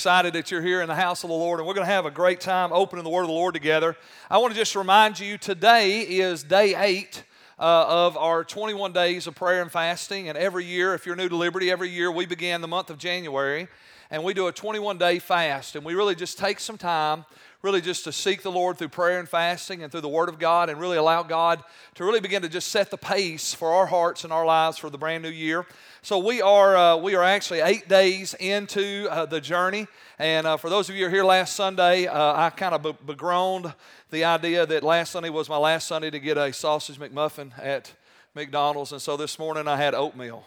excited that you're here in the house of the Lord, and we're going to have a great time opening the Word of the Lord together. I want to just remind you today is day eight. Uh, of our 21 days of prayer and fasting. And every year, if you're new to Liberty, every year we begin the month of January and we do a 21 day fast. And we really just take some time really just to seek the Lord through prayer and fasting and through the Word of God and really allow God to really begin to just set the pace for our hearts and our lives for the brand new year. So we are, uh, we are actually eight days into uh, the journey. And uh, for those of you who are here last Sunday, uh, I kind of be- begroaned the idea that last Sunday was my last Sunday to get a sausage McMuffin at McDonald's. And so this morning I had oatmeal.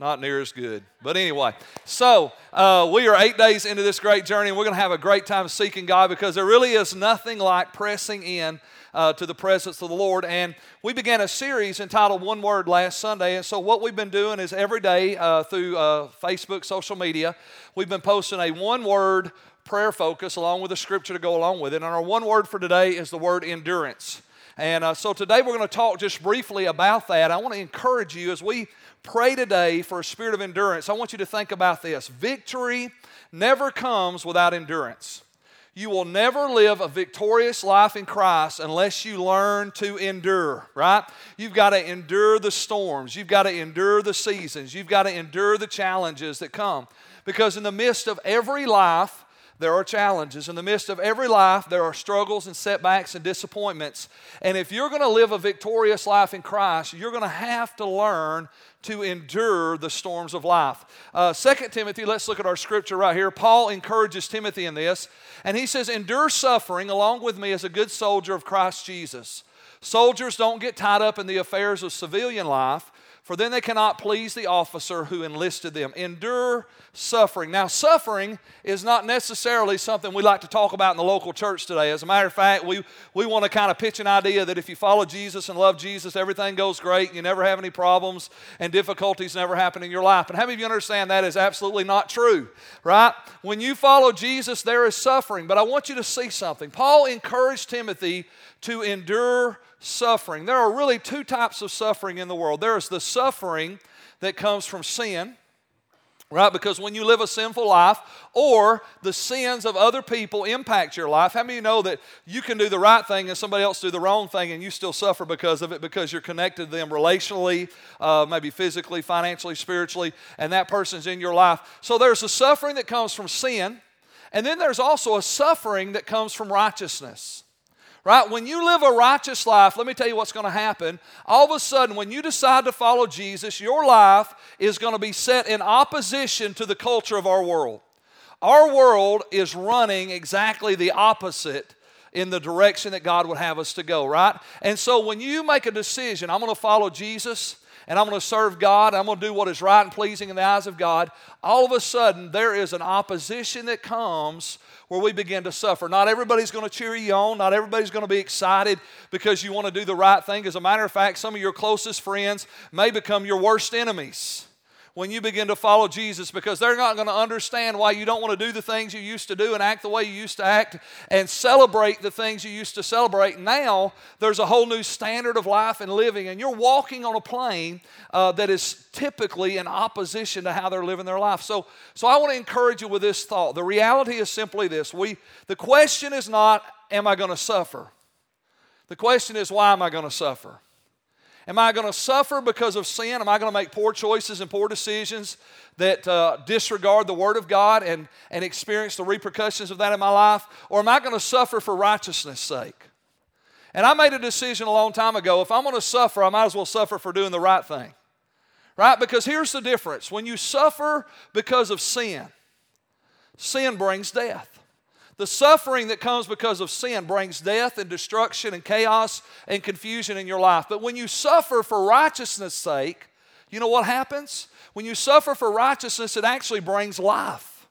Not near as good. But anyway, so uh, we are eight days into this great journey, and we're going to have a great time seeking God because there really is nothing like pressing in uh, to the presence of the Lord. And we began a series entitled One Word last Sunday. And so, what we've been doing is every day uh, through uh, Facebook, social media, we've been posting a one word prayer focus along with a scripture to go along with it. And our one word for today is the word endurance. And uh, so, today we're going to talk just briefly about that. I want to encourage you as we pray today for a spirit of endurance, I want you to think about this. Victory never comes without endurance. You will never live a victorious life in Christ unless you learn to endure, right? You've got to endure the storms. You've got to endure the seasons. You've got to endure the challenges that come. Because in the midst of every life, there are challenges. In the midst of every life, there are struggles and setbacks and disappointments. And if you're going to live a victorious life in Christ, you're going to have to learn to endure the storms of life. Uh, 2 Timothy, let's look at our scripture right here. Paul encourages Timothy in this, and he says, Endure suffering along with me as a good soldier of Christ Jesus. Soldiers don't get tied up in the affairs of civilian life for then they cannot please the officer who enlisted them. Endure suffering. Now, suffering is not necessarily something we like to talk about in the local church today. As a matter of fact, we, we want to kind of pitch an idea that if you follow Jesus and love Jesus, everything goes great and you never have any problems and difficulties never happen in your life. And how many of you understand that is absolutely not true, right? When you follow Jesus, there is suffering. But I want you to see something. Paul encouraged Timothy to endure suffering. There are really two types of suffering in the world there is the suffering that comes from sin. Right? Because when you live a sinful life or the sins of other people impact your life, how many you know that you can do the right thing and somebody else do the wrong thing and you still suffer because of it because you're connected to them relationally, uh, maybe physically, financially, spiritually, and that person's in your life? So there's a suffering that comes from sin, and then there's also a suffering that comes from righteousness right? When you live a righteous life, let me tell you what's going to happen. All of a sudden, when you decide to follow Jesus, your life is going to be set in opposition to the culture of our world. Our world is running exactly the opposite in the direction that God would have us to go, right? And so when you make a decision, I'm going to follow Jesus, and I'm going to serve God, I'm going to do what is right and pleasing in the eyes of God, all of a sudden there is an opposition that comes where we begin to suffer. Not everybody's going to cheer you on, not everybody's going to be excited because you want to do the right thing. As a matter of fact, some of your closest friends may become your worst enemies when you begin to follow Jesus because they're not going to understand why you don't want to do the things you used to do and act the way you used to act and celebrate the things you used to celebrate. Now there's a whole new standard of life and living, and you're walking on a plane uh, that is typically in opposition to how they're living their life. So, so I want to encourage you with this thought. The reality is simply this: we the question is not, "Am I going to suffer?" The question is, "Why am I going to suffer?" Am I going to suffer because of sin? Am I going to make poor choices and poor decisions that uh, disregard the Word of God and, and experience the repercussions of that in my life? Or am I going to suffer for righteousness' sake? And I made a decision a long time ago if I'm going to suffer, I might as well suffer for doing the right thing. Right? Because here's the difference when you suffer because of sin, sin brings death. The suffering that comes because of sin brings death and destruction and chaos and confusion in your life. But when you suffer for righteousness' sake, you know what happens? When you suffer for righteousness, it actually brings life.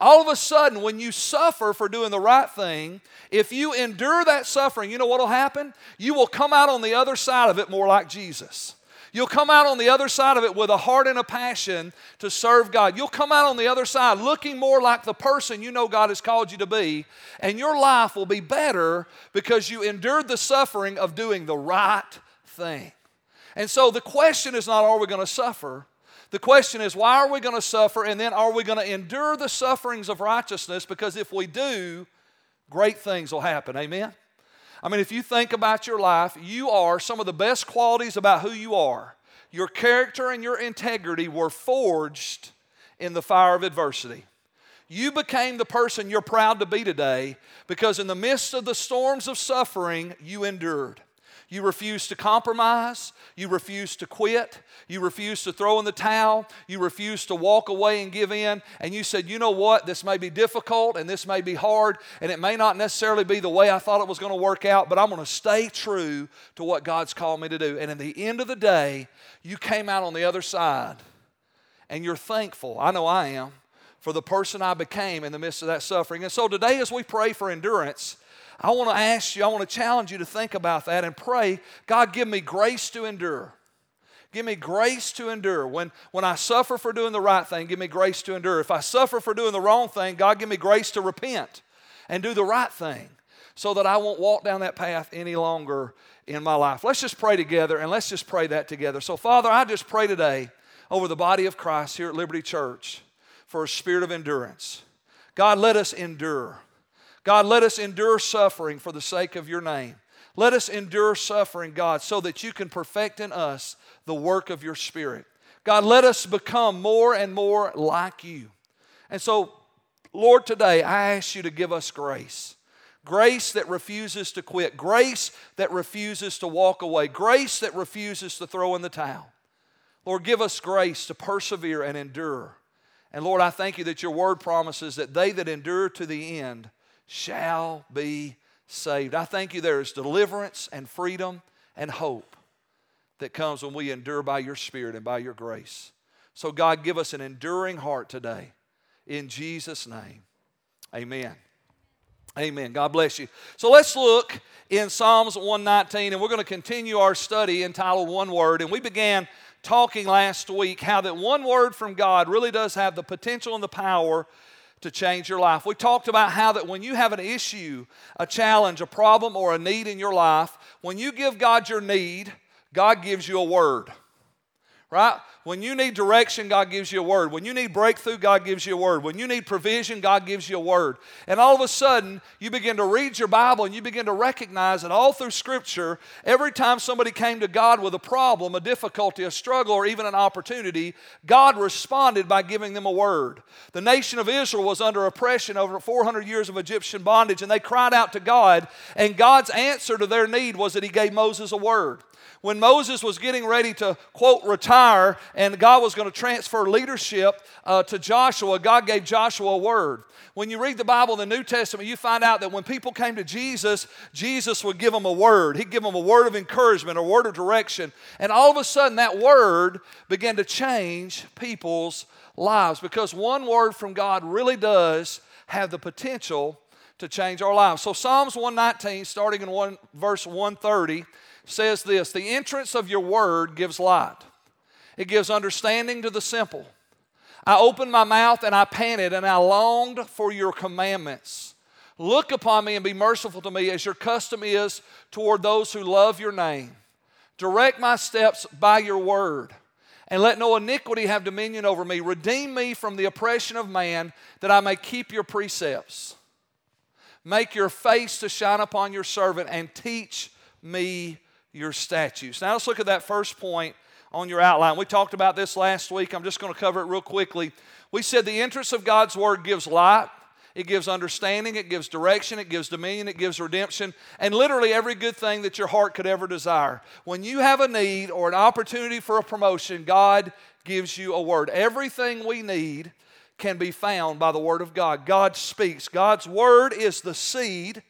All of a sudden, when you suffer for doing the right thing, if you endure that suffering, you know what will happen? You will come out on the other side of it more like Jesus. You'll come out on the other side of it with a heart and a passion to serve God. You'll come out on the other side looking more like the person you know God has called you to be, and your life will be better because you endured the suffering of doing the right thing. And so the question is not, are we going to suffer? The question is, why are we going to suffer? And then are we going to endure the sufferings of righteousness? Because if we do, great things will happen. Amen? I mean, if you think about your life, you are some of the best qualities about who you are. Your character and your integrity were forged in the fire of adversity. You became the person you're proud to be today because in the midst of the storms of suffering, you endured. You refuse to compromise. You refuse to quit. You refuse to throw in the towel. You refuse to walk away and give in. And you said, you know what? This may be difficult and this may be hard and it may not necessarily be the way I thought it was going to work out, but I'm going to stay true to what God's called me to do. And in the end of the day, you came out on the other side and you're thankful. I know I am for the person I became in the midst of that suffering. And so today, as we pray for endurance, I want to ask you, I want to challenge you to think about that and pray, God, give me grace to endure. Give me grace to endure. When, when I suffer for doing the right thing, give me grace to endure. If I suffer for doing the wrong thing, God, give me grace to repent and do the right thing so that I won't walk down that path any longer in my life. Let's just pray together and let's just pray that together. So, Father, I just pray today over the body of Christ here at Liberty Church for a spirit of endurance. God, let us endure. God, let us endure suffering for the sake of your name. Let us endure suffering, God, so that you can perfect in us the work of your Spirit. God, let us become more and more like you. And so, Lord, today I ask you to give us grace. Grace that refuses to quit, grace that refuses to walk away, grace that refuses to throw in the towel. Lord, give us grace to persevere and endure. And Lord, I thank you that your word promises that they that endure to the end shall be saved. I thank you there is deliverance and freedom and hope that comes when we endure by your Spirit and by your grace. So, God, give us an enduring heart today. In Jesus' name, amen. Amen. God bless you. So let's look in Psalms 119, and we're going to continue our study entitled One Word. And we began talking last week how that one word from God really does have the potential and the power to change your life. We talked about how that when you have an issue, a challenge, a problem, or a need in your life, when you give God your need, God gives you a word right? When you need direction, God gives you a word. When you need breakthrough, God gives you a word. When you need provision, God gives you a word. And all of a sudden, you begin to read your Bible and you begin to recognize that all through Scripture, every time somebody came to God with a problem, a difficulty, a struggle, or even an opportunity, God responded by giving them a word. The nation of Israel was under oppression over 400 years of Egyptian bondage, and they cried out to God, and God's answer to their need was that He gave Moses a word when Moses was getting ready to, quote, retire and God was going to transfer leadership uh, to Joshua, God gave Joshua a word. When you read the Bible in the New Testament, you find out that when people came to Jesus, Jesus would give them a word. He'd give them a word of encouragement, a word of direction. And all of a sudden, that word began to change people's lives because one word from God really does have the potential to change our lives. So Psalms 119, starting in one, verse 130, says this The entrance of your word gives light, it gives understanding to the simple. I opened my mouth and I panted, and I longed for your commandments. Look upon me and be merciful to me as your custom is toward those who love your name. Direct my steps by your word, and let no iniquity have dominion over me. Redeem me from the oppression of man, that I may keep your precepts. Make your face to shine upon your servant, and teach me your statutes. Now let's look at that first point on your outline. We talked about this last week. I'm just going to cover it real quickly. We said the interest of God's word gives light, it gives understanding, it gives direction, it gives dominion, it gives redemption, and literally every good thing that your heart could ever desire. When you have a need or an opportunity for a promotion, God gives you a word. Everything we need can be found by the word of God. God speaks. God's word is the seed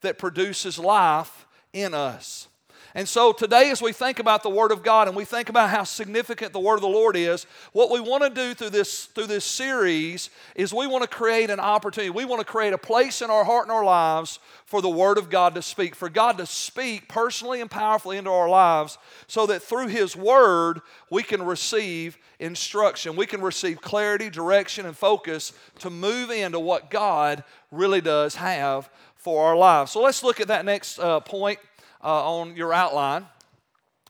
that produces life in us. And so today, as we think about the Word of God and we think about how significant the Word of the Lord is, what we want to do through this, through this series is we want to create an opportunity. We want to create a place in our heart and our lives for the Word of God to speak, for God to speak personally and powerfully into our lives so that through His Word we can receive instruction. We can receive clarity, direction, and focus to move into what God really does have for our lives. So let's look at that next uh, point uh, on your outline.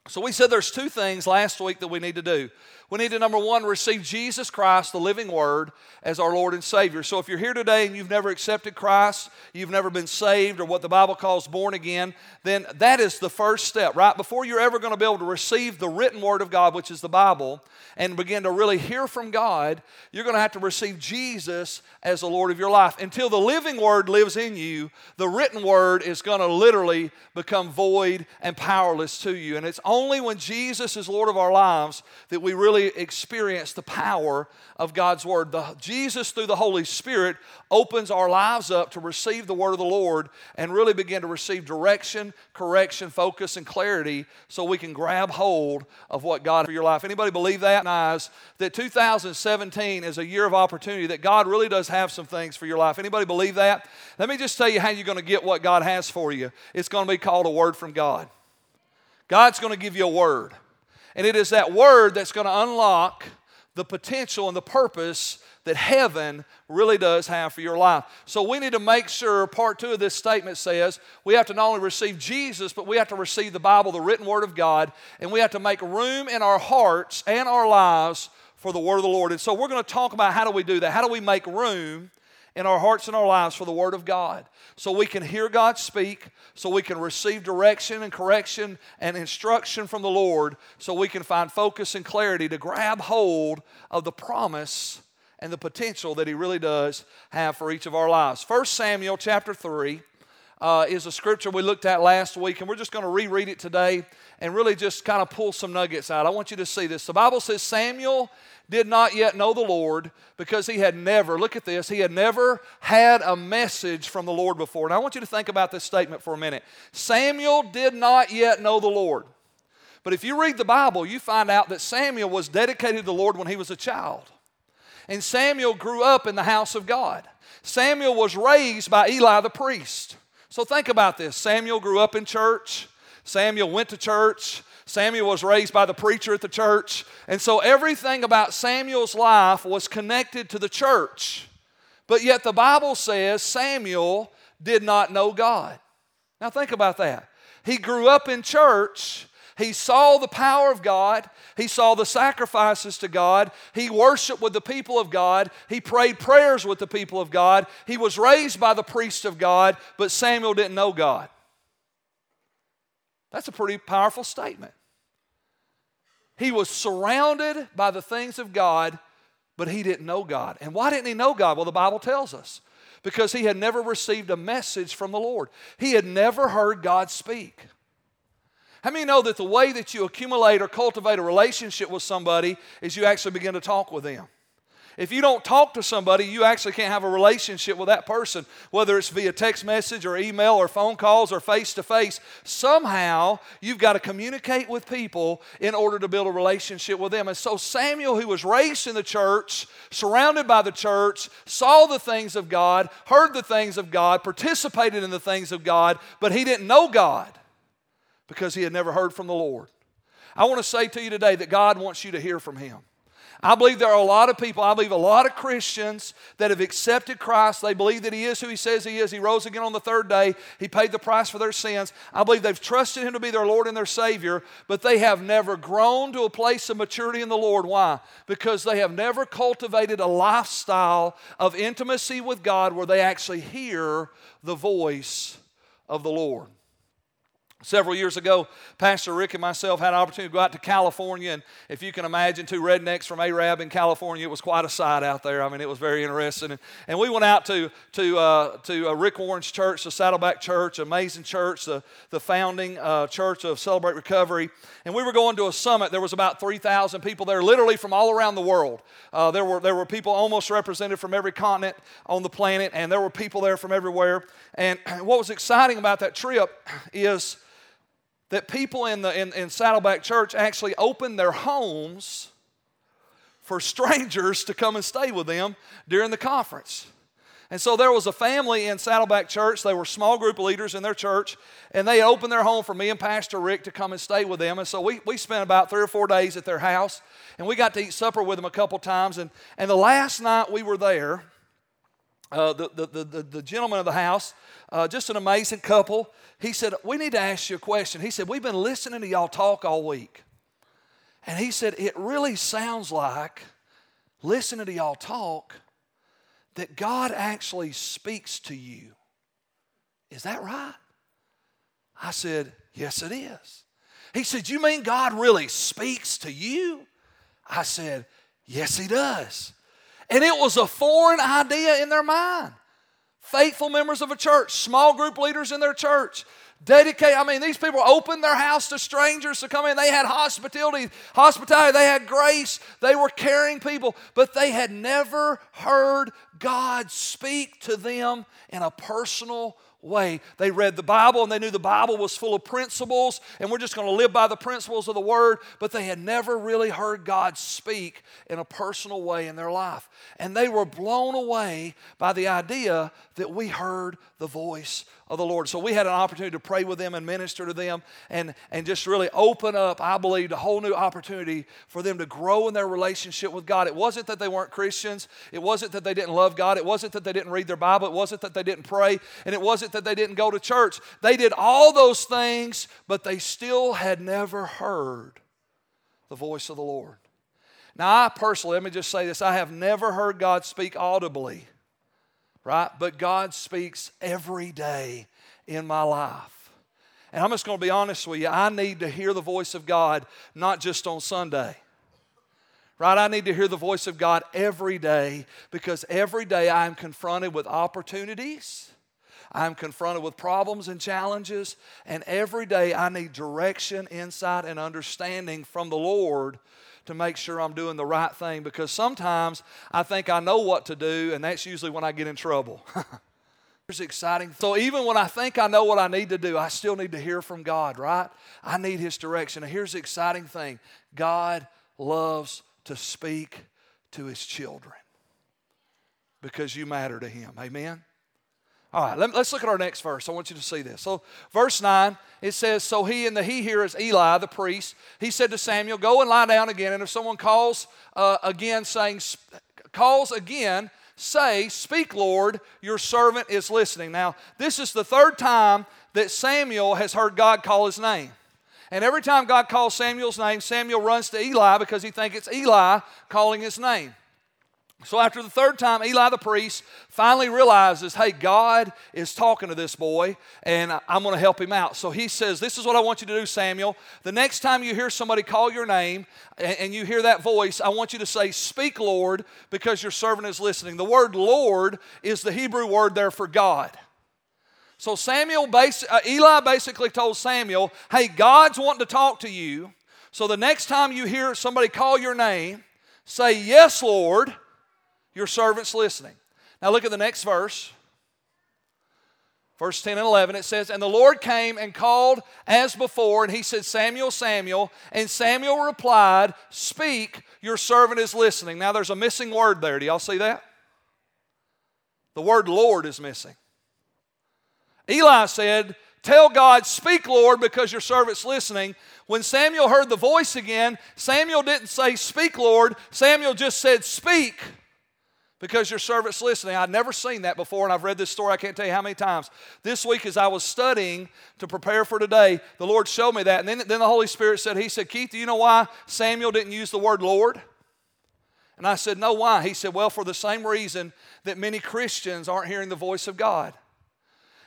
So we said there's two things last week that we need to do. We need to, number one, receive Jesus Christ, the living Word, as our Lord and Savior. So if you're here today and you've never accepted Christ, you've never been saved, or what the Bible calls born again, then that is the first step, right? Before you're ever going to be able to receive the written Word of God, which is the Bible, and begin to really hear from God, you're going to have to receive Jesus as the Lord of your life. Until the living Word lives in you, the written Word is going to literally become void and powerless to you. And it's only when Jesus is Lord of our lives that we really experience the power of God's Word. The, Jesus, through the Holy Spirit, opens our lives up to receive the Word of the Lord and really begin to receive direction, correction, focus, and clarity so we can grab hold of what God has for your life. Anybody believe that? That 2017 is a year of opportunity, that God really does have some things for your life. Anybody believe that? Let me just tell you how you're going to get what God has for you. It's going to be called a word from God. God's going to give you a word. And it is that word that's going to unlock the potential and the purpose that heaven really does have for your life. So we need to make sure, part two of this statement says, we have to not only receive Jesus, but we have to receive the Bible, the written word of God, and we have to make room in our hearts and our lives for the word of the Lord. And so we're going to talk about how do we do that? How do we make room in our hearts and our lives for the Word of God so we can hear God speak, so we can receive direction and correction and instruction from the Lord, so we can find focus and clarity to grab hold of the promise and the potential that He really does have for each of our lives. 1 Samuel chapter 3 uh, is a scripture we looked at last week, and we're just going to reread it today and really just kind of pull some nuggets out. I want you to see this. The Bible says Samuel did not yet know the Lord because he had never, look at this, he had never had a message from the Lord before. And I want you to think about this statement for a minute. Samuel did not yet know the Lord. But if you read the Bible, you find out that Samuel was dedicated to the Lord when he was a child. And Samuel grew up in the house of God. Samuel was raised by Eli the priest. So think about this Samuel grew up in church, Samuel went to church, Samuel was raised by the preacher at the church. And so everything about Samuel's life was connected to the church. But yet the Bible says Samuel did not know God. Now think about that. He grew up in church. He saw the power of God. He saw the sacrifices to God. He worshiped with the people of God. He prayed prayers with the people of God. He was raised by the priest of God, but Samuel didn't know God. That's a pretty powerful statement. He was surrounded by the things of God, but he didn't know God. And why didn't he know God? Well, the Bible tells us because he had never received a message from the Lord, he had never heard God speak. How many know that the way that you accumulate or cultivate a relationship with somebody is you actually begin to talk with them? If you don't talk to somebody, you actually can't have a relationship with that person, whether it's via text message or email or phone calls or face to face. Somehow, you've got to communicate with people in order to build a relationship with them. And so, Samuel, who was raised in the church, surrounded by the church, saw the things of God, heard the things of God, participated in the things of God, but he didn't know God because he had never heard from the Lord. I want to say to you today that God wants you to hear from him. I believe there are a lot of people, I believe a lot of Christians that have accepted Christ. They believe that He is who He says He is. He rose again on the third day. He paid the price for their sins. I believe they've trusted Him to be their Lord and their Savior, but they have never grown to a place of maturity in the Lord. Why? Because they have never cultivated a lifestyle of intimacy with God where they actually hear the voice of the Lord. Several years ago, Pastor Rick and myself had an opportunity to go out to California, and if you can imagine two rednecks from Arab in California, it was quite a sight out there. I mean, it was very interesting. And, and we went out to, to, uh, to uh, Rick Warren's church, the Saddleback Church, amazing church, the, the founding uh, church of Celebrate Recovery. And we were going to a summit. There was about 3,000 people there, literally from all around the world. Uh, there, were, there were people almost represented from every continent on the planet, and there were people there from everywhere. And what was exciting about that trip is that people in, the, in, in Saddleback Church actually opened their homes for strangers to come and stay with them during the conference. And so there was a family in Saddleback Church. They were small group leaders in their church, and they opened their home for me and Pastor Rick to come and stay with them. And so we, we spent about three or four days at their house, and we got to eat supper with them a couple times. And, and the last night we were there, uh, the, the, the, the, gentleman of the house, uh, just an amazing couple, he said, We need to ask you a question. He said, We've been listening to y'all talk all week. And he said, It really sounds like, listening to y'all talk, that God actually speaks to you. Is that right? I said, Yes, it is. He said, You mean God really speaks to you? I said, Yes, He does. And it was a foreign idea in their mind. Faithful members of a church, small group leaders in their church, dedicate. I mean, these people opened their house to strangers to come in. They had hospitality, hospitality. They had grace. They were caring people, but they had never heard God speak to them in a personal way. They read the Bible and they knew the Bible was full of principles and we're just going to live by the principles of the Word, but they had never really heard God speak in a personal way in their life. And they were blown away by the idea that we heard the voice of the Lord. So we had an opportunity to pray with them and minister to them and, and just really open up, I believe, a whole new opportunity for them to grow in their relationship with God. It wasn't that they weren't Christians, it wasn't that they didn't love God, it wasn't that they didn't read their Bible, it wasn't that they didn't pray, and it wasn't that they didn't go to church. They did all those things, but they still had never heard the voice of the Lord. Now, I personally, let me just say this I have never heard God speak audibly right? But God speaks every day in my life. And I'm just going to be honest with you. I need to hear the voice of God, not just on Sunday. Right? I need to hear the voice of God every day because every day I am confronted with opportunities. I'm confronted with problems and challenges, and every day I need direction, insight, and understanding from the Lord to make sure I'm doing the right thing because sometimes I think I know what to do, and that's usually when I get in trouble. Here's exciting. So even when I think I know what I need to do, I still need to hear from God, right? I need His direction. And here's the exciting thing God loves to speak to His children because you matter to Him. Amen? All right, let, us look at our next verse. I want you to see this. So, verse 9, it says, So he, and the he here is Eli, the priest. He said to Samuel, Go and lie down again. And if someone calls uh, again, saying, calls again, say, Speak, Lord, your servant is listening. Now, this is the third time that Samuel has heard God call his name. And every time God calls Samuel's name, Samuel runs to Eli because he thinks it's Eli calling his name. So after the third time, Eli the priest finally realizes, hey, God is talking to this boy, and I'm going to help him out. So he says, This is what I want you to do, Samuel. The next time you hear somebody call your name and you hear that voice, I want you to say, Speak, Lord, because your servant is listening. The word Lord is the Hebrew word there for God. So Samuel, uh, Eli basically told Samuel, Hey, God's wanting to talk to you. So the next time you hear somebody call your name, say, Yes, Lord your servant's listening. Now look at the next verse. Verse 10 and 11, it says, And the Lord came and called as before, and he said, Samuel, Samuel. And Samuel replied, Speak, your servant is listening. Now there's a missing word there. Do y'all see that? The word Lord is missing. Eli said, Tell God, Speak, Lord, because your servant's listening. When Samuel heard the voice again, Samuel didn't say, Speak, Lord. Samuel just said, Speak because your servant's listening. I'd never seen that before, and I've read this story, I can't tell you how many times. This week, as I was studying to prepare for today, the Lord showed me that. And then, then the Holy Spirit said, He said, Keith, do you know why Samuel didn't use the word Lord? And I said, No, why? He said, Well, for the same reason that many Christians aren't hearing the voice of God.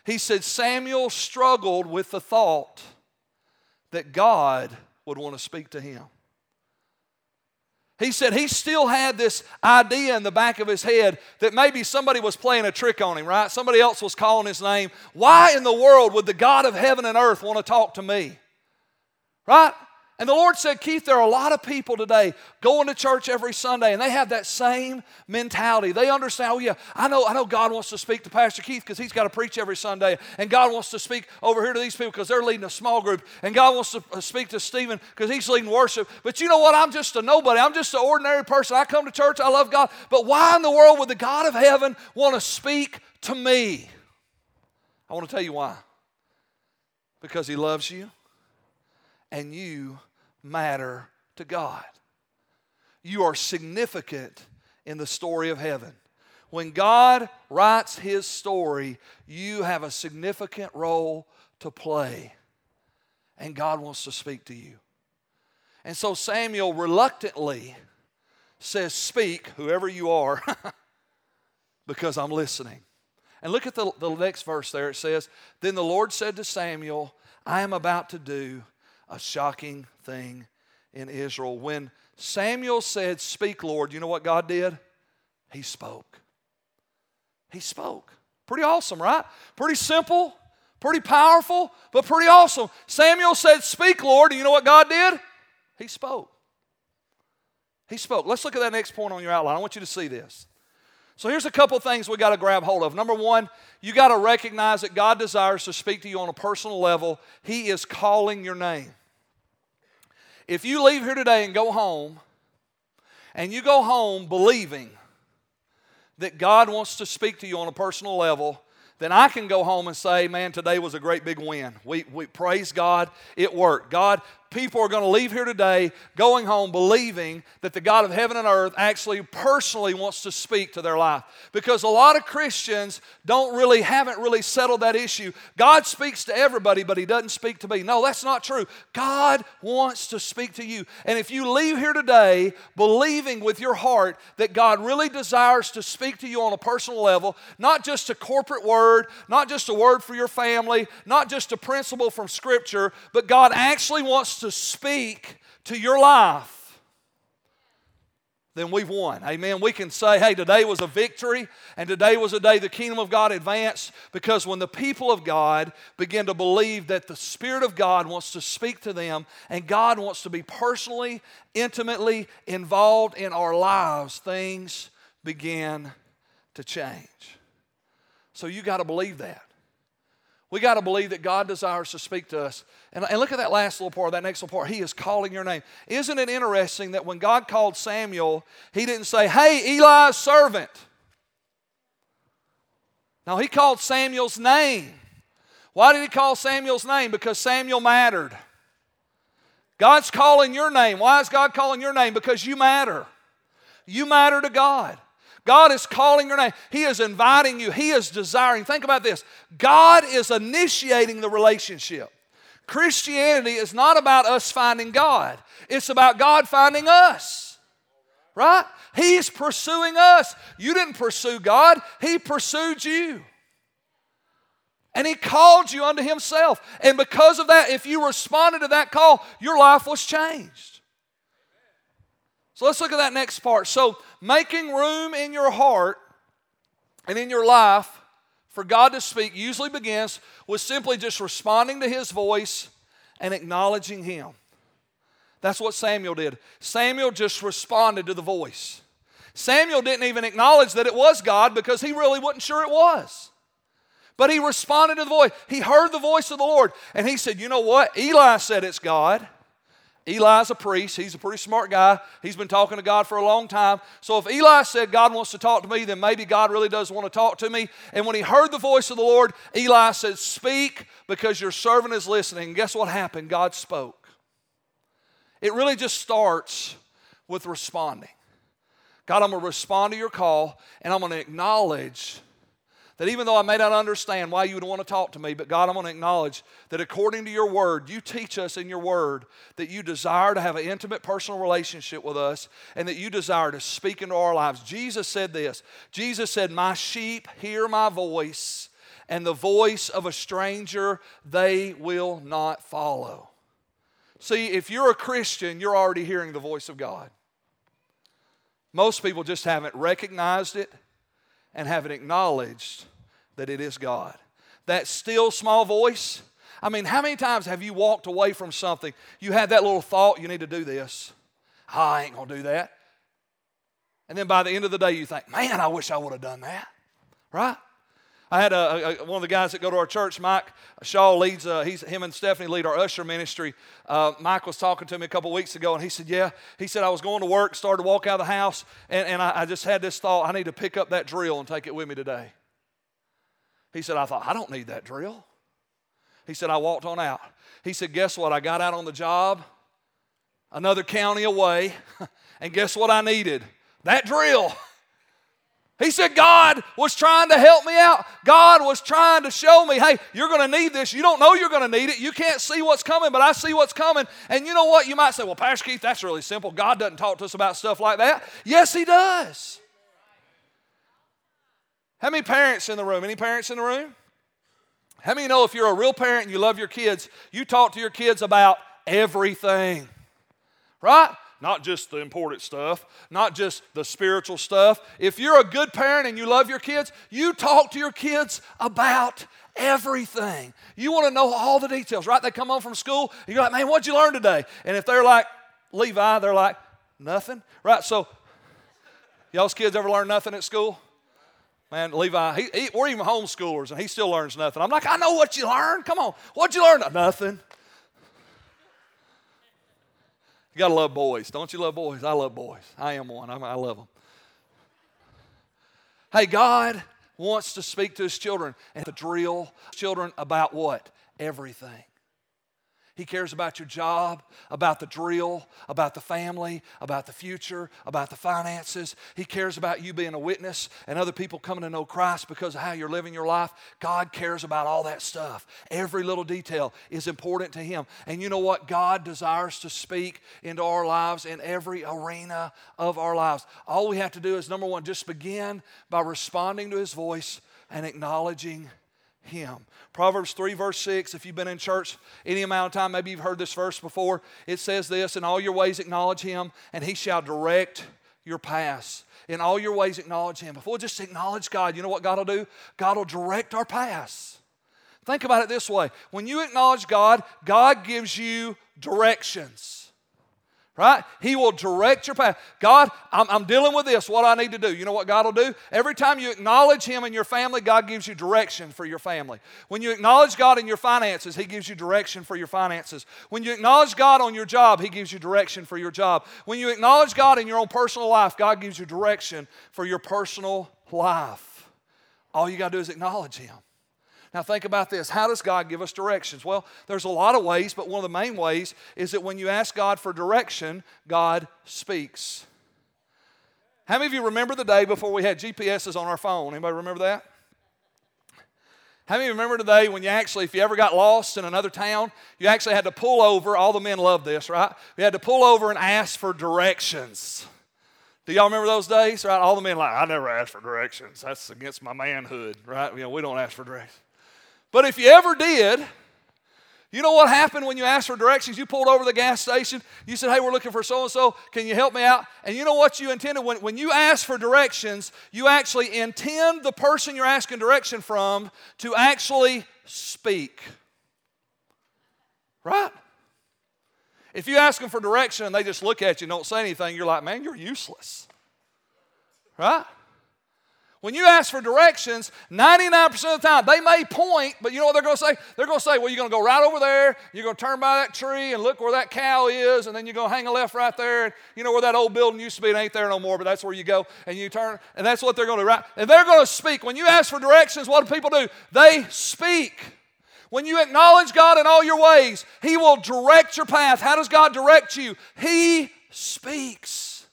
He said, Samuel struggled with the thought that God would want to speak to him. He said he still had this idea in the back of his head that maybe somebody was playing a trick on him, right? Somebody else was calling his name. Why in the world would the God of heaven and earth want to talk to me? Right? And the Lord said, Keith, there are a lot of people today going to church every Sunday, and they have that same mentality. They understand, oh yeah, I know, I know God wants to speak to Pastor Keith because he's got to preach every Sunday, and God wants to speak over here to these people because they're leading a small group, and God wants to uh, speak to Stephen because he's leading worship. But you know what? I'm just a nobody. I'm just an ordinary person. I come to church, I love God. But why in the world would the God of heaven want to speak to me? I want to tell you why. Because he loves you, and you matter to God. You are significant in the story of heaven. When God writes His story, you have a significant role to play, and God wants to speak to you. And so Samuel reluctantly says, Speak, whoever you are, because I'm listening. And look at the, the next verse there. It says, Then the Lord said to Samuel, I am about to do a shocking thing in Israel. When Samuel said, Speak, Lord, you know what God did? He spoke. He spoke. Pretty awesome, right? Pretty simple, pretty powerful, but pretty awesome. Samuel said, Speak, Lord. And you know what God did? He spoke. He spoke. Let's look at that next point on your outline. I want you to see this. So here's a couple things we got to grab hold of. Number one, you got to recognize that God desires to speak to you on a personal level. He is calling your name. If you leave here today and go home, and you go home believing that God wants to speak to you on a personal level, then I can go home and say, man, today was a great big win. We, we praise God, it worked. God, people are going to leave here today going home believing that the God of heaven and earth actually personally wants to speak to their life. Because a lot of Christians don't really, haven't really settled that issue. God speaks to everybody, but He doesn't speak to me. No, that's not true. God wants to speak to you. And if you leave here today believing with your heart that God really desires to speak to you on a personal level, not just a corporate word, not just a word for your family, not just a principle from Scripture, but God actually wants to speak to your life, then we've won. Amen. We can say, hey, today was a victory, and today was a day the kingdom of God advanced because when the people of God begin to believe that the Spirit of God wants to speak to them and God wants to be personally, intimately involved in our lives, things begin to change. So you got to believe that. We got to believe that God desires to speak to us. And, and, look at that last little part, that next little part. He is calling your name. Isn't it interesting that when God called Samuel, he didn't say, Hey, Eli's servant. No, he called Samuel's name. Why did he call Samuel's name? Because Samuel mattered. God's calling your name. Why is God calling your name? Because you matter. You matter to God. God is calling your name. He is inviting you. He is desiring. Think about this God is initiating the relationship. Christianity is not about us finding God, it's about God finding us. Right? He's pursuing us. You didn't pursue God, He pursued you. And He called you unto Himself. And because of that, if you responded to that call, your life was changed. So let's look at that next part. So, making room in your heart and in your life for God to speak usually begins with simply just responding to His voice and acknowledging Him. That's what Samuel did. Samuel just responded to the voice. Samuel didn't even acknowledge that it was God because he really wasn't sure it was. But he responded to the voice. He heard the voice of the Lord and he said, You know what? Eli said it's God. Eli's a priest. He's a pretty smart guy. He's been talking to God for a long time. So if Eli said God wants to talk to me, then maybe God really does want to talk to me. And when he heard the voice of the Lord, Eli said, Speak because your servant is listening. And guess what happened? God spoke. It really just starts with responding. God, I'm going to respond to your call and I'm going to acknowledge that even though I may not understand why you would want to talk to me, but God, I'm going to acknowledge that according to your word, you teach us in your word that you desire to have an intimate personal relationship with us and that you desire to speak into our lives. Jesus said this Jesus said, My sheep hear my voice, and the voice of a stranger they will not follow. See, if you're a Christian, you're already hearing the voice of God. Most people just haven't recognized it and haven't acknowledged that it is God. That still small voice. I mean, how many times have you walked away from something? You had that little thought, you need to do this. I ain't going to do that. And then by the end of the day, you think, man, I wish I would have done that. Right? I had a, a, one of the guys that go to our church, Mike Shaw, leads. Uh, he's him and Stephanie lead our usher ministry. Uh, Mike was talking to me a couple weeks ago, and he said, "Yeah." He said, "I was going to work, started to walk out of the house, and, and I, I just had this thought: I need to pick up that drill and take it with me today." He said, I thought, I don't need that drill. He said, I walked on out. He said, Guess what? I got out on the job another county away, and guess what I needed? That drill. He said, God was trying to help me out. God was trying to show me, hey, you're going to need this. You don't know you're going to need it. You can't see what's coming, but I see what's coming. And you know what? You might say, well, Pastor Keith, that's really simple. God doesn't talk to us about stuff like that. Yes, He does. How many parents in the room? Any parents in the room? How many know if you're a real parent and you love your kids, you talk to your kids about everything? Right? not just the important stuff, not just the spiritual stuff. If you're a good parent and you love your kids, you talk to your kids about everything. You want to know all the details, right? They come home from school, and you're like, man, what'd you learn today? And if they're like Levi, they're like, nothing, right? So, y'all's kids ever learn nothing at school? Man, Levi, he, he, we're even homeschoolers, and he still learns nothing. I'm like, I know what you learned. Come on, what'd you learn? Nothing. You got to love boys. Don't you love boys? I love boys. I am one. I love them. Hey, God wants to speak to his children and to drill children about what? Everything. He cares about your job, about the drill, about the family, about the future, about the finances. He cares about you being a witness and other people coming to know Christ because of how you're living your life. God cares about all that stuff. Every little detail is important to Him. And you know what? God desires to speak into our lives in every arena of our lives. All we have to do is number one, just begin by responding to His voice and acknowledging him. Proverbs 3, verse 6, if you've been in church any amount of time, maybe you've heard this verse before. It says this In all your ways acknowledge him, and he shall direct your paths. In all your ways acknowledge him. If we'll just acknowledge God, you know what God will do? God will direct our paths. Think about it this way when you acknowledge God, God gives you directions right? He will direct your path. God, I'm, I'm, dealing with this. What I need to do? You know what God will do? Every time you acknowledge Him in your family, God gives you direction for your family. When you acknowledge God in your finances, He gives you direction for your finances. When you acknowledge God on your job, He gives you direction for your job. When you acknowledge God in your own personal life, God gives you direction for your personal life. All you got to do is acknowledge Him. Now, think about this. How does God give us directions? Well, there's a lot of ways, but one of the main ways is that when you ask God for direction, God speaks. How many of you remember the day before we had GPSs on our phone? Anybody remember that? How many remember today when you actually, if you ever got lost in another town, you actually had to pull over? All the men love this, right? You had to pull over and ask for directions. Do y'all remember those days? Right? All the men like, I never asked for directions. That's against my manhood, right? You know, we don't ask for directions. But if you ever did, you know what happened when you asked for directions? You pulled over the gas station. You said, Hey, we're looking for so and so. Can you help me out? And you know what you intended? When, when you ask for directions, you actually intend the person you're asking direction from to actually speak. Right? If you ask them for direction and they just look at you and don't say anything, you're like, Man, you're useless. Right? When you ask for directions, 99% of the time, they may point, but you know what they're going to say? They're going to say, well, you're going to go right over there, you're going to turn by that tree and look where that cow is, and then you're going to hang a left right there, and you know where that old building used to be, it ain't there no more, but that's where you go, and you turn, and that's what they're going to do, right? And they're going to speak. When you ask for directions, what do people do? They speak. When you acknowledge God in all your ways, He will direct your path. How does God direct you? He speaks.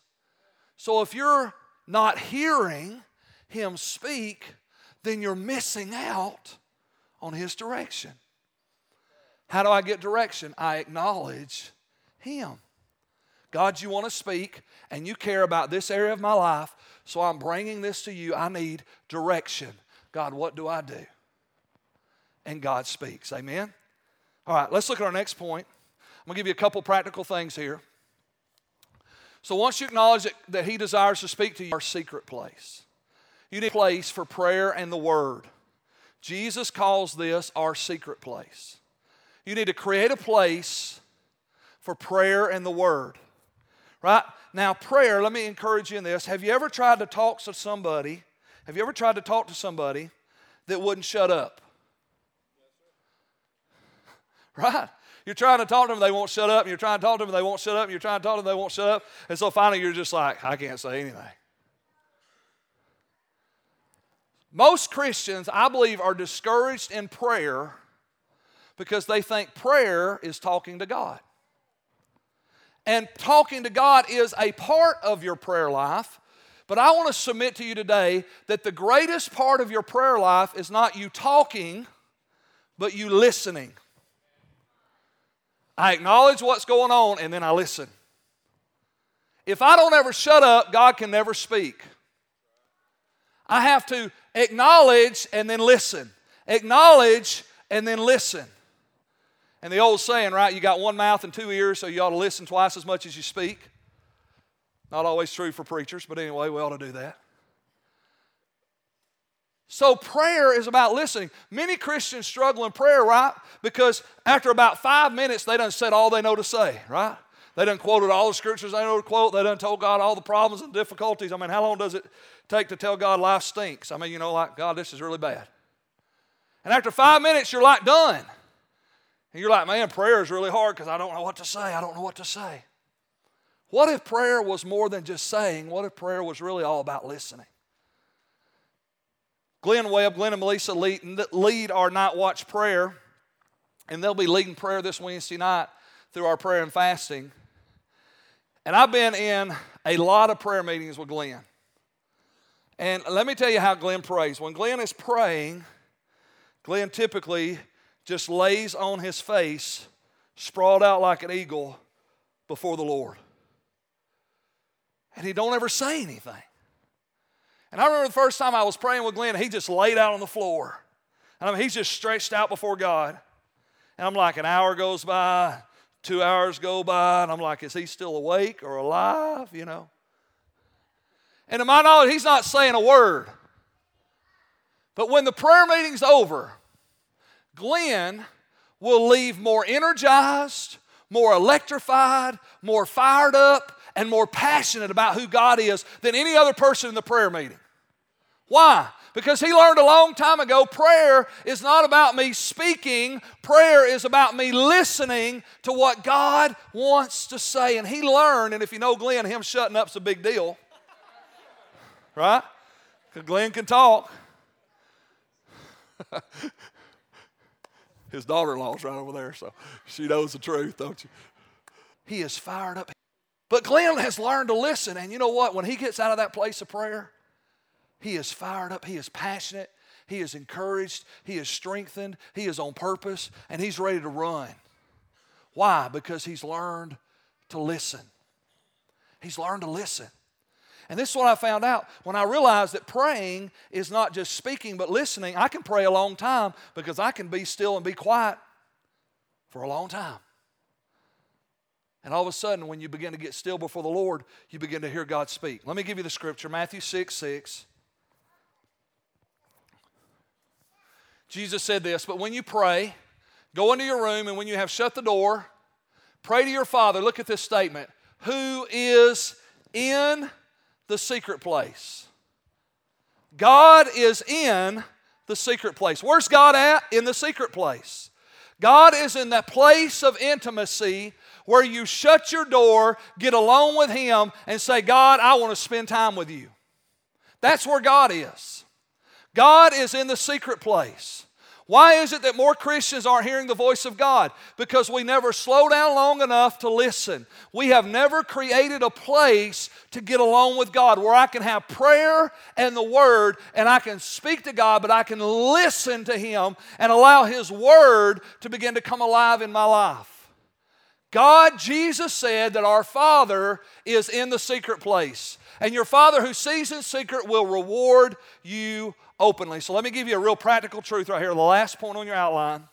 So if you're not hearing, him speak, then you're missing out on His direction. How do I get direction? I acknowledge Him. God, you want to speak and you care about this area of my life, so I'm bringing this to you. I need direction. God, what do I do? And God speaks. Amen? All right, let's look at our next point. I'm going to give you a couple practical things here. So once you acknowledge that, that He desires to speak to you, our secret place. You need a place for prayer and the Word. Jesus calls this our secret place. You need to create a place for prayer and the Word. Right? Now, prayer, let me encourage you in this. Have you ever tried to talk to somebody? Have you ever tried to talk to somebody that wouldn't shut up? Right? You're trying to talk to them, they won't shut up. And you're trying to talk to them, they won't shut up. And you're trying to talk to them, they won't shut up. And so finally, you're just like, I can't say anything. Most Christians, I believe, are discouraged in prayer because they think prayer is talking to God. And talking to God is a part of your prayer life, But I want to submit to you today that the greatest part of your prayer life is not you talking, but you listening. I acknowledge what's going on and then I listen. If I don't ever shut up, God can never speak. I have to acknowledge and then listen. Acknowledge and then listen. And the old saying, right? You got one mouth and two ears, so you ought to listen twice as much as you speak. Not always true for preachers, but anyway, we ought to do that. So, prayer is about listening. Many Christians struggle in prayer, right? Because after about five minutes, they done said all they know to say, right? They done quoted all the scriptures they know to quote. They done told God all the problems and difficulties. I mean, how long does it take to tell God life stinks? I mean, you know, like, God, this is really bad. And after five minutes, you're like done. And you're like, man, prayer is really hard because I don't know what to say. I don't know what to say. What if prayer was more than just saying? What if prayer was really all about listening? Glenn Webb, Glenn and Melissa lead, lead our night watch prayer, and they'll be leading prayer this Wednesday night through our prayer and fasting. And I've been in a lot of prayer meetings with Glenn. And let me tell you how Glenn prays. When Glenn is praying, Glenn typically just lays on his face, sprawled out like an eagle before the Lord. And he don't ever say anything. And I remember the first time I was praying with Glenn, he just laid out on the floor. And I mean, he's just stretched out before God. And I'm like, an hour goes by, two hours go by, and I'm like, is he still awake or alive? You know? And to my knowledge, he's not saying a word. But when the prayer meeting's over, Glenn will leave more energized, more electrified, more fired up, and more passionate about who God is than any other person in the prayer meeting. Why? Because he learned a long time ago prayer is not about me speaking, prayer is about me listening to what God wants to say. And he learned, and if you know Glenn, him shutting up's a big deal. Right? Because Glenn can talk. His daughter in law's right over there, so she knows the truth, don't you? He is fired up. But Glenn has learned to listen, and you know what? When he gets out of that place of prayer, he is fired up, he is passionate, he is encouraged, he is strengthened, he is on purpose, and he's ready to run. Why? Because he's learned to listen. He's learned to listen. And this is what I found out when I realized that praying is not just speaking but listening. I can pray a long time because I can be still and be quiet for a long time. And all of a sudden, when you begin to get still before the Lord, you begin to hear God speak. Let me give you the scripture Matthew 6 6. Jesus said this, but when you pray, go into your room, and when you have shut the door, pray to your Father. Look at this statement who is in the secret place. God is in the secret place. Where's God at? In the secret place. God is in that place of intimacy where you shut your door, get alone with Him, and say, God, I want to spend time with you. That's where God is. God is in the secret place. Why is it that more Christians aren't hearing the voice of God? Because we never slow down long enough to listen. We have never created a place to get alone with God where I can have prayer and the Word and I can speak to God, but I can listen to Him and allow His Word to begin to come alive in my life. God, Jesus said that our Father is in the secret place. And your Father who sees in secret will reward you openly. So let me give you a real practical truth right here, the last point on your outline.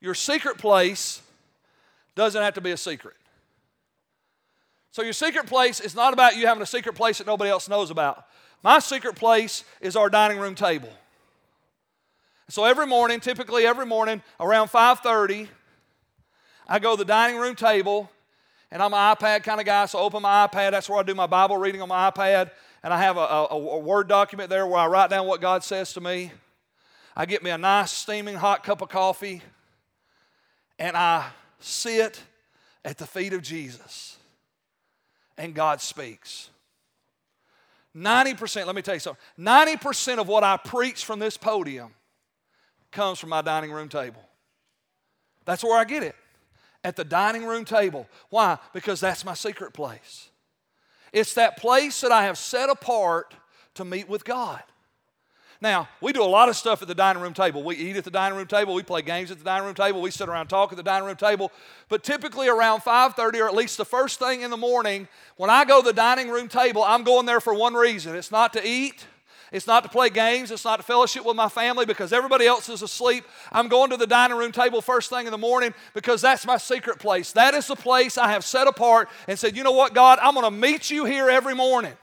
Your secret place doesn't have to be a secret. So, your secret place is not about you having a secret place that nobody else knows about. My secret place is our dining room table. So every morning, typically every morning around 5:30, I go to the dining room table, and I'm an iPad kind of guy, so I open my iPad. That's where I do my Bible reading on my iPad and I have a, a, a Word document there where I write down what God says to me. I get me a nice steaming hot cup of coffee, and I sit at the feet of Jesus, and God speaks. 90%, let me tell you something 90% of what I preach from this podium comes from my dining room table. That's where I get it. At the dining room table. Why? Because that's my secret place. It's that place that I have set apart to meet with God. Now, we do a lot of stuff at the dining room table. We eat at the dining room table, we play games at the dining room table, we sit around talk at the dining room table. But typically around 5:30 or at least the first thing in the morning, when I go to the dining room table, I'm going there for one reason. It's not to eat, it's not to play games, it's not to fellowship with my family because everybody else is asleep. I'm going to the dining room table first thing in the morning because that's my secret place. That is the place I have set apart and said, "You know what, God, I'm going to meet you here every morning."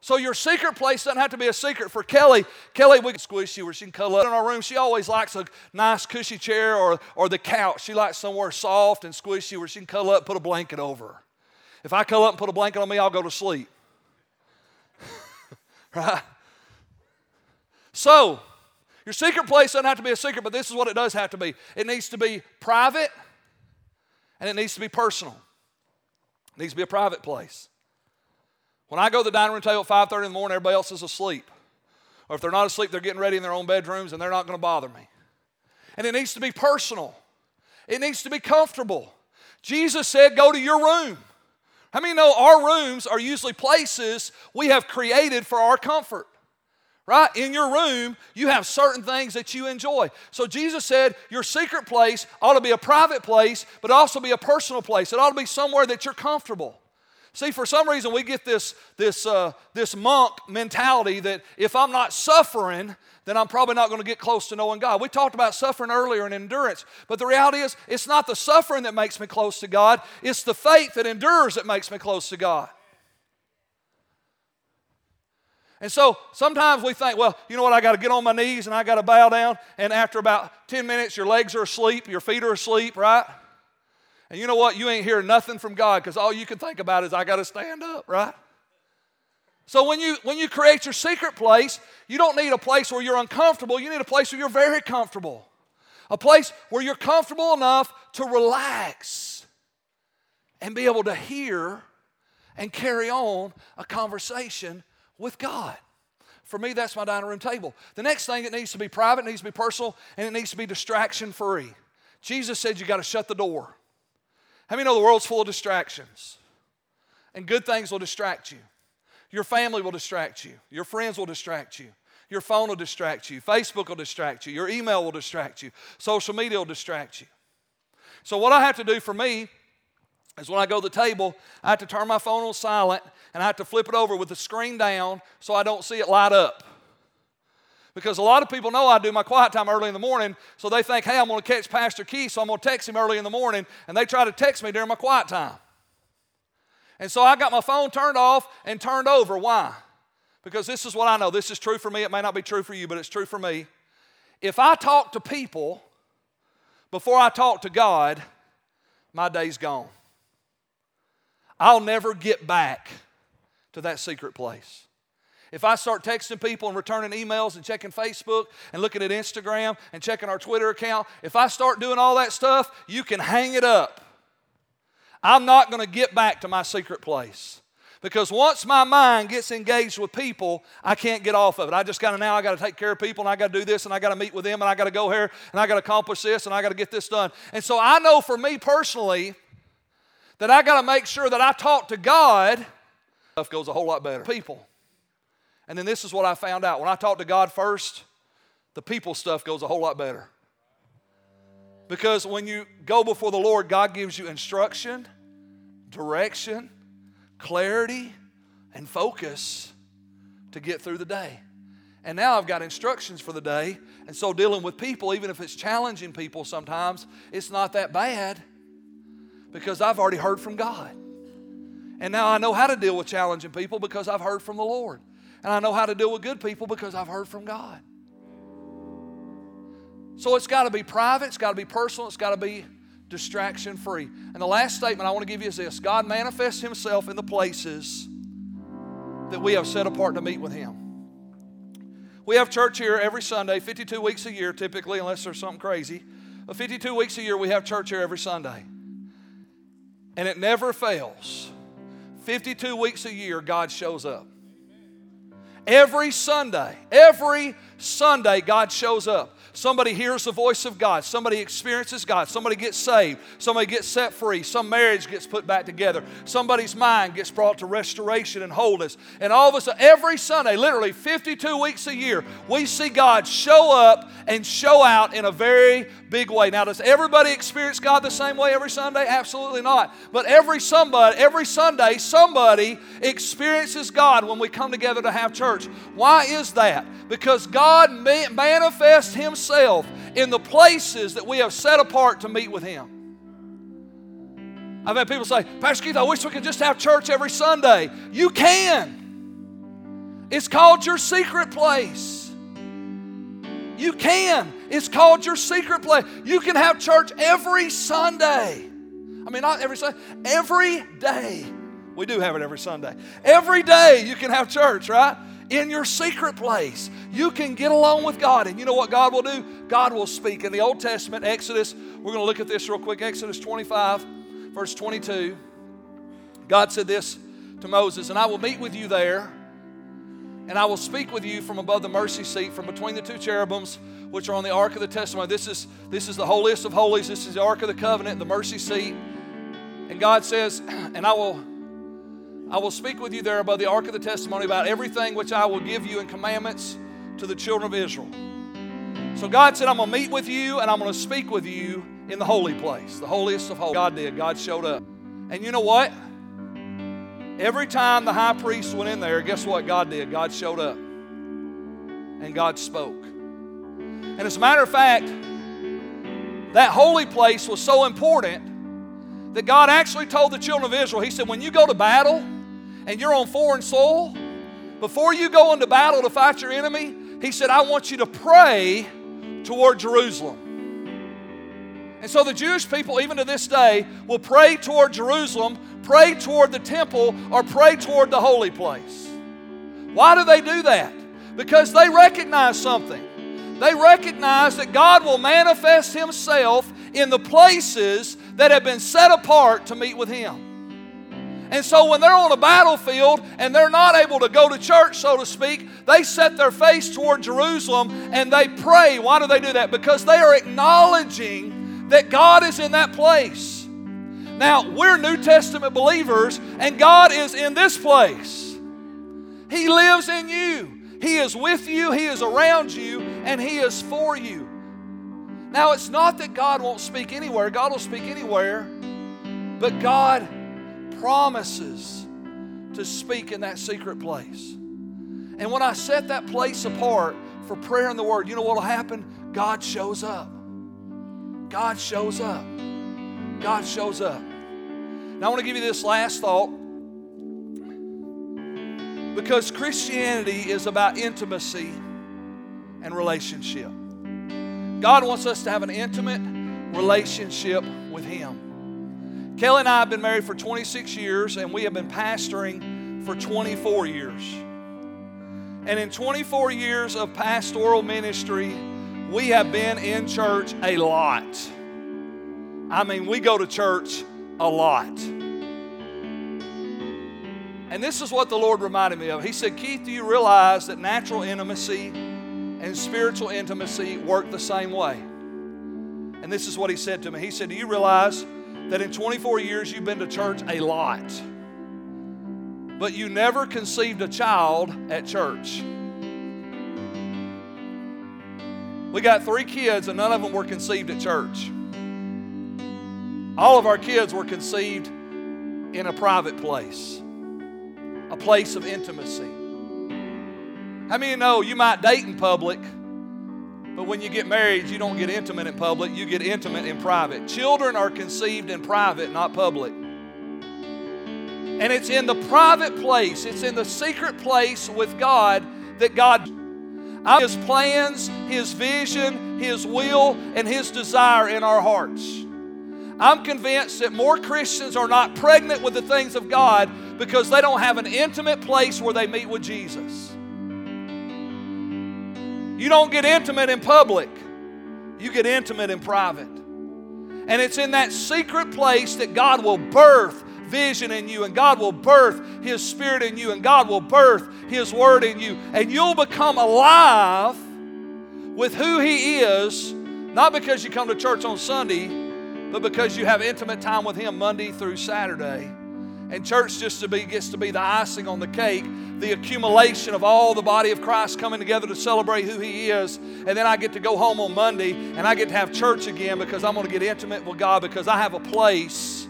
So your secret place doesn't have to be a secret for Kelly. Kelly, we can squish you where she can cuddle up in our room. She always likes a nice cushy chair or, or the couch. She likes somewhere soft and squishy where she can cuddle up put a blanket over her. If I cuddle up and put a blanket on me, I'll go to sleep. So, your secret place doesn't have to be a secret, but this is what it does have to be. It needs to be private and it needs to be personal. It needs to be a private place. When I go to the dining room table at 5:30 in the morning, everybody else is asleep. Or if they're not asleep, they're getting ready in their own bedrooms and they're not going to bother me. And it needs to be personal. It needs to be comfortable. Jesus said, "Go to your room." How many know our rooms are usually places we have created for our comfort? Right? In your room, you have certain things that you enjoy. So Jesus said your secret place ought to be a private place, but also be a personal place. It ought to be somewhere that you're comfortable. See, for some reason, we get this, this, uh, this monk mentality that if I'm not suffering, then I'm probably not going to get close to knowing God. We talked about suffering earlier and endurance, but the reality is, it's not the suffering that makes me close to God, it's the faith that endures that makes me close to God. And so sometimes we think, well, you know what, I got to get on my knees and I got to bow down, and after about 10 minutes, your legs are asleep, your feet are asleep, right? And you know what? You ain't hearing nothing from God because all you can think about is, I got to stand up, right? So when you when you create your secret place, you don't need a place where you're uncomfortable. You need a place where you're very comfortable. A place where you're comfortable enough to relax and be able to hear and carry on a conversation with God. For me, that's my dining room table. The next thing, it needs to be private, it needs to be personal, and it needs to be distraction free. Jesus said you got to shut the door. How many know the world's full of distractions? And good things will distract you. Your family will distract you. Your friends will distract you. Your phone will distract you. Facebook will distract you. Your email will distract you. Social media will distract you. So, what I have to do for me is when I go to the table, I have to turn my phone on silent and I have to flip it over with the screen down so I don't see it light up. Because a lot of people know I do my quiet time early in the morning, so they think, hey, I'm going to catch Pastor Keith, so I'm going to text him early in the morning, and they try to text me during my quiet time. And so I got my phone turned off and turned over. Why? Because this is what I know. This is true for me. It may not be true for you, but it's true for me. If I talk to people before I talk to God, my day's gone. I'll never get back to that secret place. If I start texting people and returning emails and checking Facebook and looking at Instagram and checking our Twitter account, if I start doing all that stuff, you can hang it up. I'm not going to get back to my secret place. Because once my mind gets engaged with people, I can't get off of it. I just got to now, I got to take care of people and I got to do this and I got to meet with them and I got to go here and I got to accomplish this and I got to get this done. And so I know for me personally that I got to make sure that I talk to God, stuff goes a whole lot better. People. And then this is what I found out. When I talk to God first, the people stuff goes a whole lot better. Because when you go before the Lord, God gives you instruction, direction, clarity, and focus to get through the day. And now I've got instructions for the day. And so dealing with people, even if it's challenging people sometimes, it's not that bad because I've already heard from God. And now I know how to deal with challenging people because I've heard from the Lord. And I know how to deal with good people because I've heard from God. So it's got to be private, it's got to be personal, it's got to be distraction free. And the last statement I want to give you is this God manifests Himself in the places that we have set apart to meet with Him. We have church here every Sunday, 52 weeks a year, typically, unless there's something crazy. But 52 weeks a year, we have church here every Sunday. And it never fails. 52 weeks a year, God shows up. Every Sunday, every Sunday, God shows up. Somebody hears the voice of God. Somebody experiences God. Somebody gets saved. Somebody gets set free. Some marriage gets put back together. Somebody's mind gets brought to restoration and wholeness. And all of a sudden, every Sunday, literally 52 weeks a year, we see God show up and show out in a very big way. Now, does everybody experience God the same way every Sunday? Absolutely not. But every somebody, every Sunday, somebody experiences God when we come together to have church. Why is that? Because God manifests Himself in the places that we have set apart to meet with Him. I've had people say, Pastor Keith, I wish we could just have church every Sunday. You can. It's called your secret place. You can. It's called your secret place. You can have church every Sunday. I mean, not every Sunday, every day. We do have it every Sunday. Every day you can have church, right? In your secret place. You can get along with God. And you know what God will do? God will speak. In the Old Testament, Exodus, we're going to look at this real quick. Exodus 25, verse 22. God said this to Moses, and I will meet with you there and I will speak with you from above the mercy seat, from between the two cherubims, which are on the ark of the testimony. This is, this is the holiest of holies. This is the ark of the covenant, the mercy seat. And God says, and I will I will speak with you there above the ark of the testimony about everything which I will give you in commandments to the children of Israel. So God said, I'm going to meet with you and I'm going to speak with you in the holy place, the holiest of holies. God did. God showed up. And you know what? Every time the high priest went in there, guess what God did? God showed up and God spoke. And as a matter of fact, that holy place was so important that God actually told the children of Israel, He said, when you go to battle and you're on foreign soil, before you go into battle to fight your enemy, He said, I want you to pray toward Jerusalem. And so the Jewish people, even to this day, will pray toward Jerusalem, pray toward the temple, or pray toward the holy place. Why do they do that? Because they recognize something. They recognize that God will manifest Himself in the places that have been set apart to meet with Him. And so when they're on a battlefield and they're not able to go to church, so to speak, they set their face toward Jerusalem and they pray. Why do they do that? Because they are acknowledging that God is in that place. Now, we're New Testament believers, and God is in this place. He lives in you, He is with you, He is around you, and He is for you. Now, it's not that God won't speak anywhere, God will speak anywhere, but God promises to speak in that secret place. And when I set that place apart for prayer and the Word, you know what will happen? God shows up. God shows up. God shows up. Now, I want to give you this last thought because Christianity is about intimacy and relationship. God wants us to have an intimate relationship with Him. Kelly and I have been married for 26 years, and we have been pastoring for 24 years. And in 24 years of pastoral ministry, we have been in church a lot. I mean, we go to church a lot. And this is what the Lord reminded me of. He said, Keith, do you realize that natural intimacy and spiritual intimacy work the same way? And this is what he said to me. He said, Do you realize that in 24 years you've been to church a lot, but you never conceived a child at church? We got three kids, and none of them were conceived at church. All of our kids were conceived in a private place, a place of intimacy. How many know you might date in public, but when you get married, you don't get intimate in public, you get intimate in private. Children are conceived in private, not public. And it's in the private place, it's in the secret place with God that God his plans, His vision, His will, and His desire in our hearts. I'm convinced that more Christians are not pregnant with the things of God because they don't have an intimate place where they meet with Jesus. You don't get intimate in public, you get intimate in private. And it's in that secret place that God will birth vision in you, and God will birth His Spirit in you, and God will birth His Word in you, and you'll become alive with who He is, not because you come to church on Sunday, but because you have intimate time with Him Monday through Saturday. And church just to be gets to be the icing on the cake, the accumulation of all the body of Christ coming together to celebrate who He is. And then I get to go home on Monday and I get to have church again because I'm going to get intimate with God because I have a place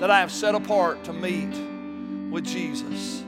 that I have set apart to meet with Jesus.